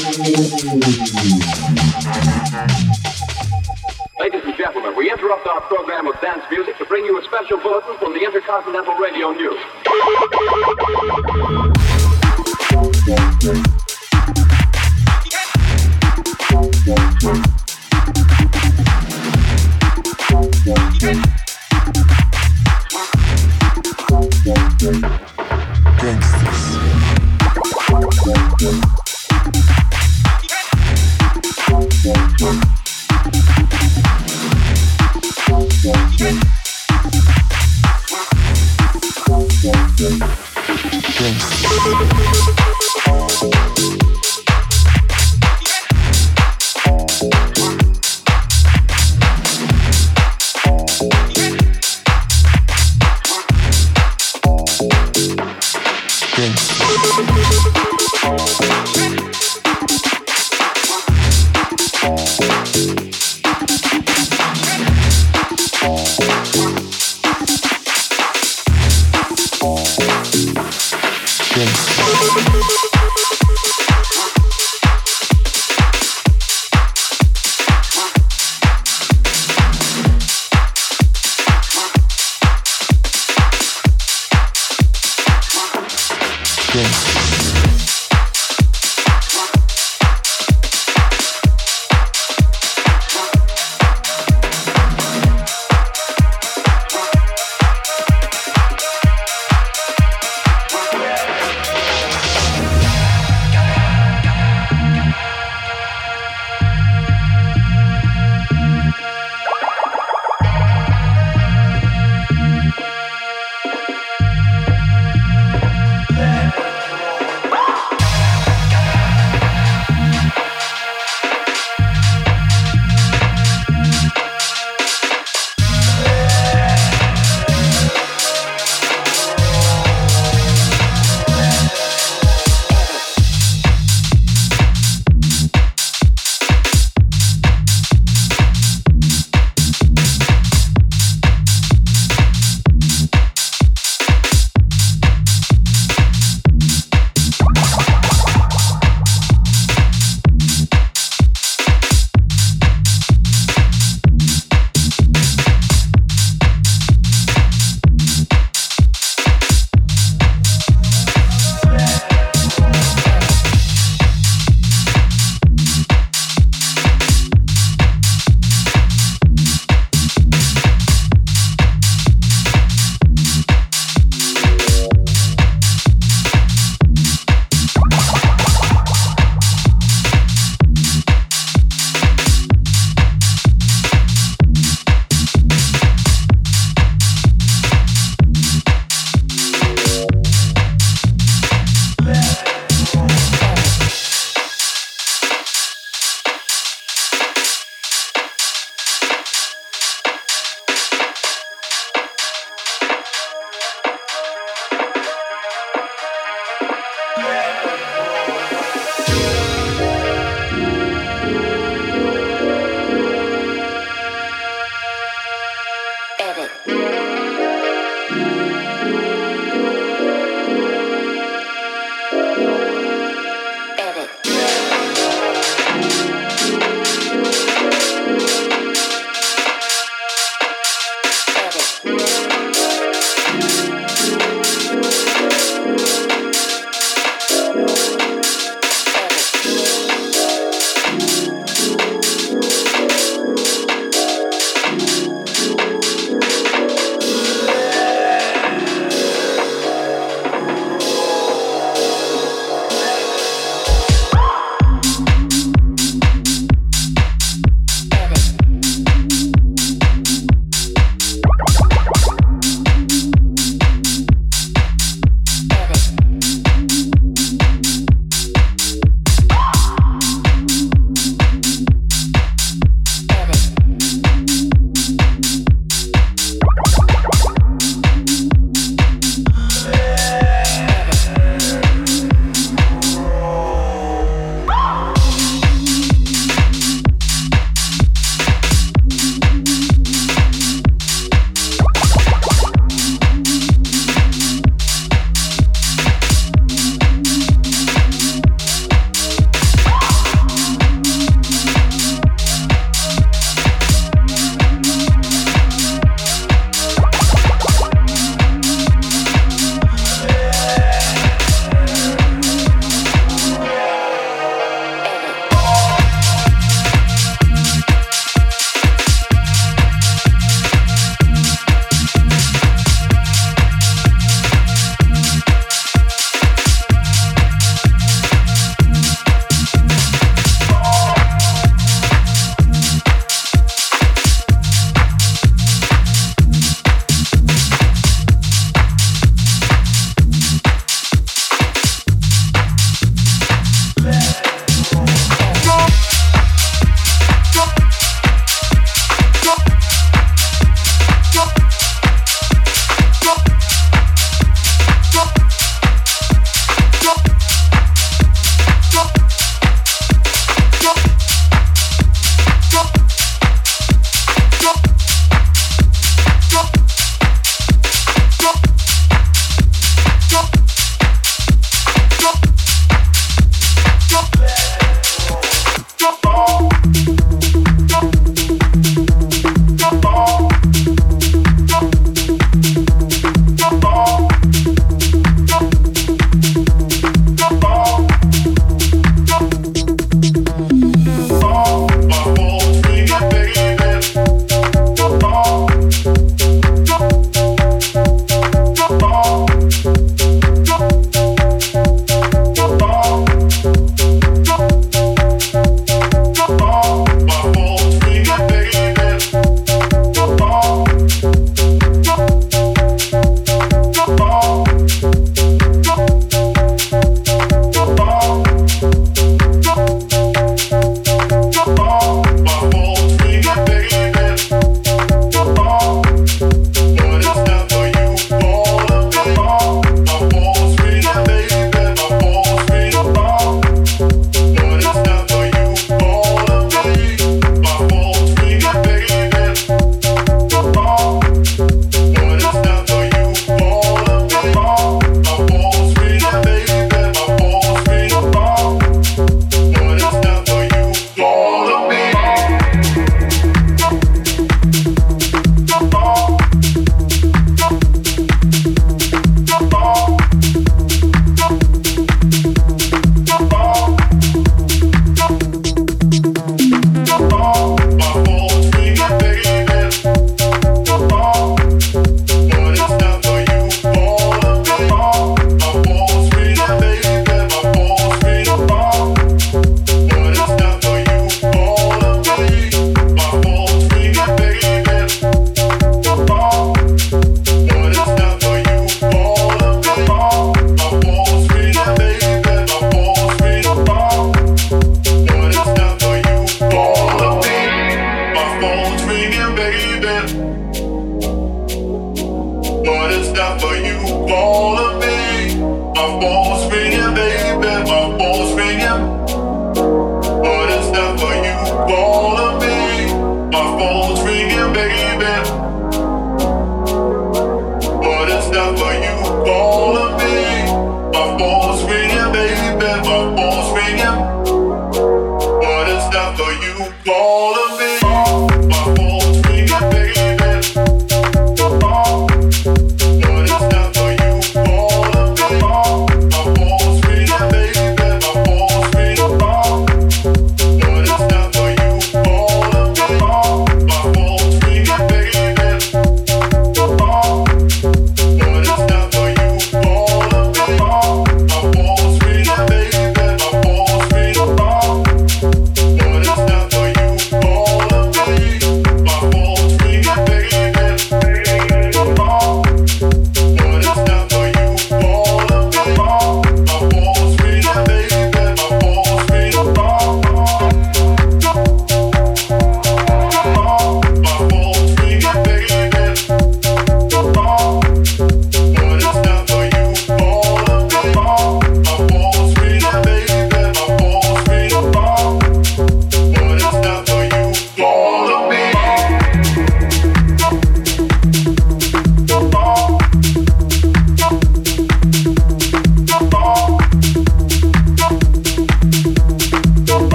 Ladies and gentlemen, we interrupt our program of dance music to bring you a special bulletin from the Intercontinental Radio News.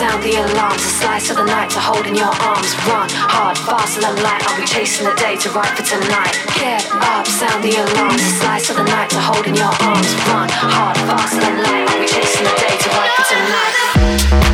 Sound the alarms, a slice of the night to hold in your arms. Run hard, faster than light. I'll be chasing the day to write for tonight. Get up, sound the alarms, a slice of the night to hold in your arms. Run hard, faster than light. I'll be chasing the day to write for tonight.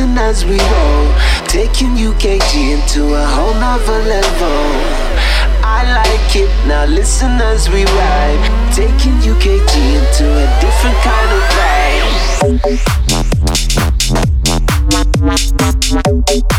dancing as we roll, taking UKG into a whole nother level. I like it, now listen as we ride, taking UKG into a different kind of vibe.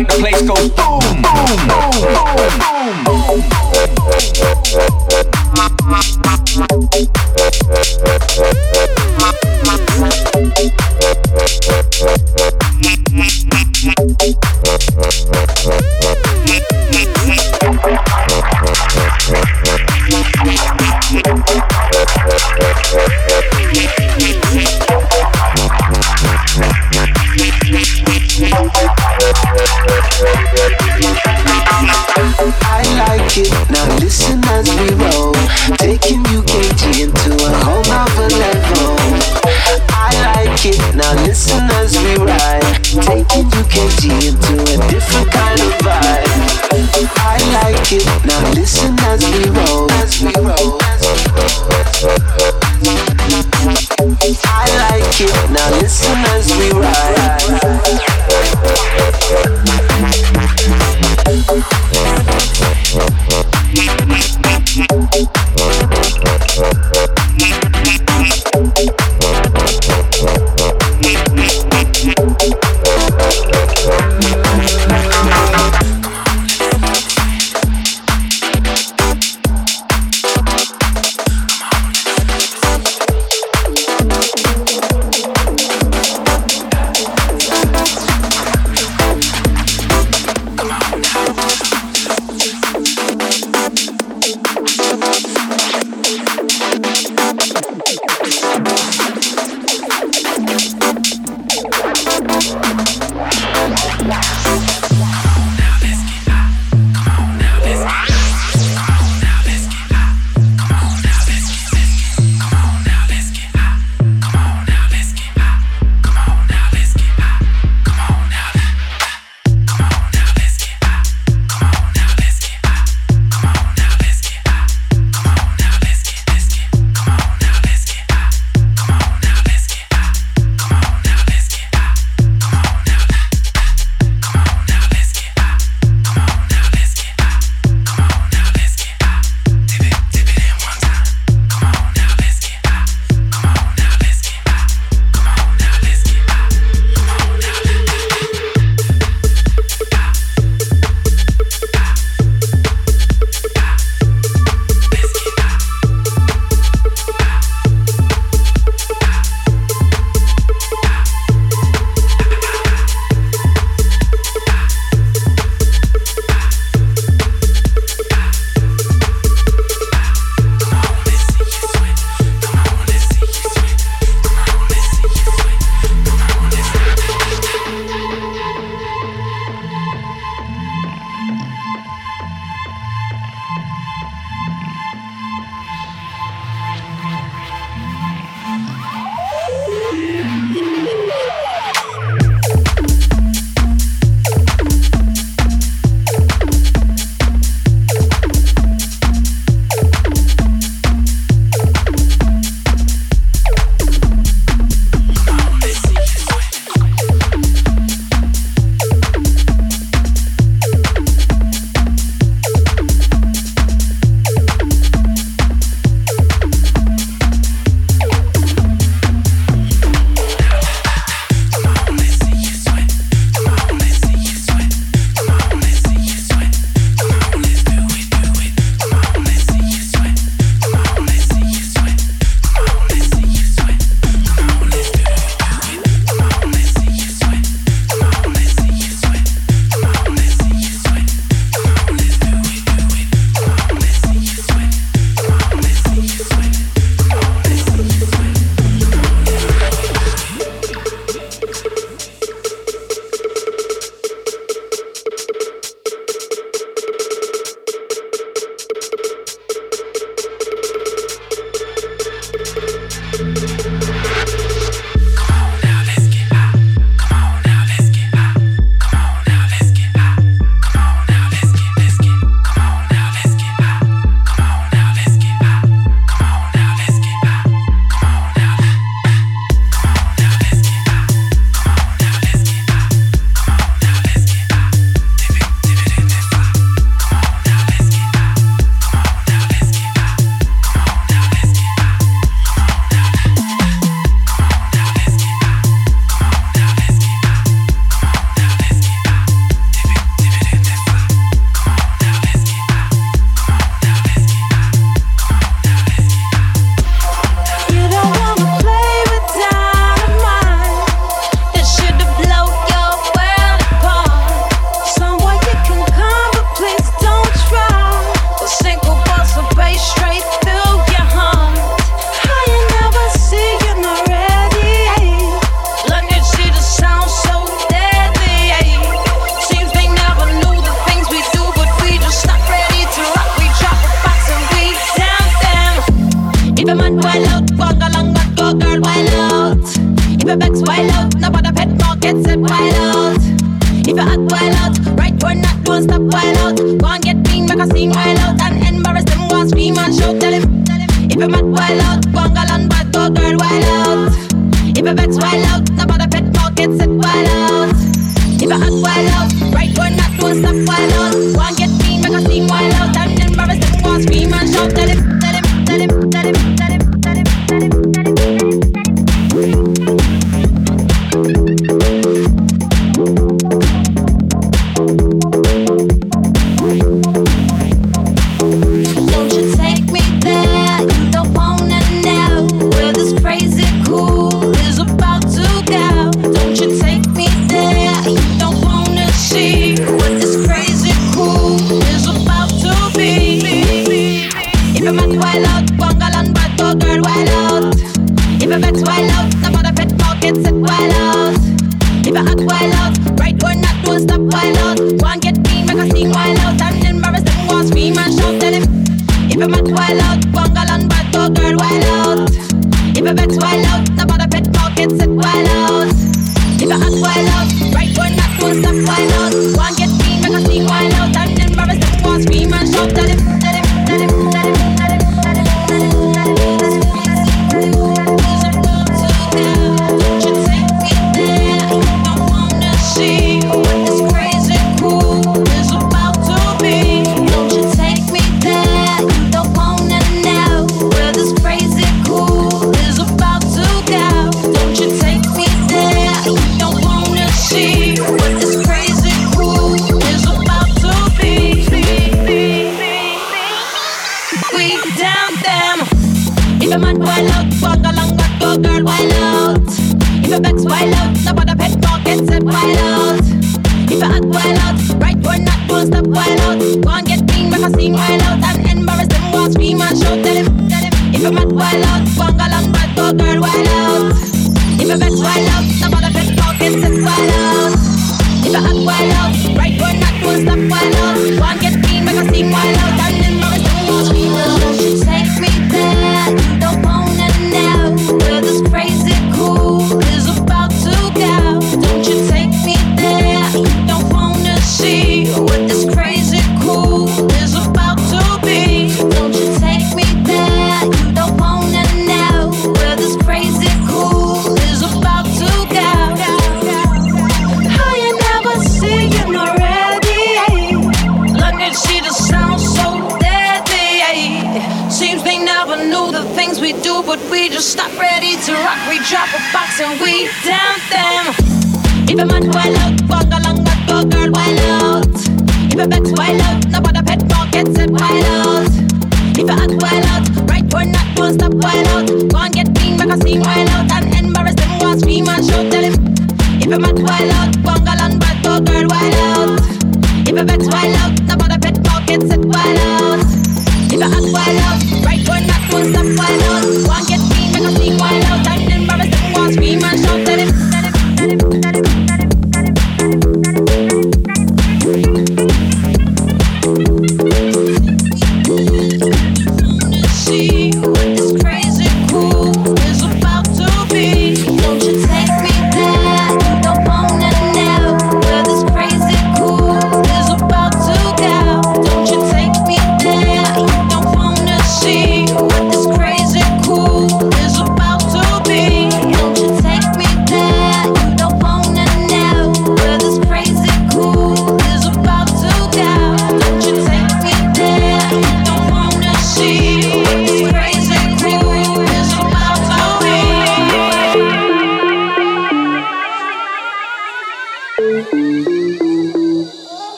Mic, the place goes boom, boom, boom, boom, boom.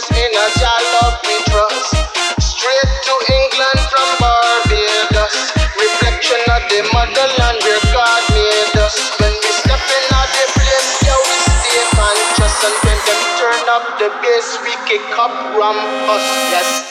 diamonds in a jalopy truss. Straight to England from Barbados. Reflection of the motherland where God made us. When we step in the place, yeah, we stay conscious. And when they turn up the bass, we kick up rumpus. Yes.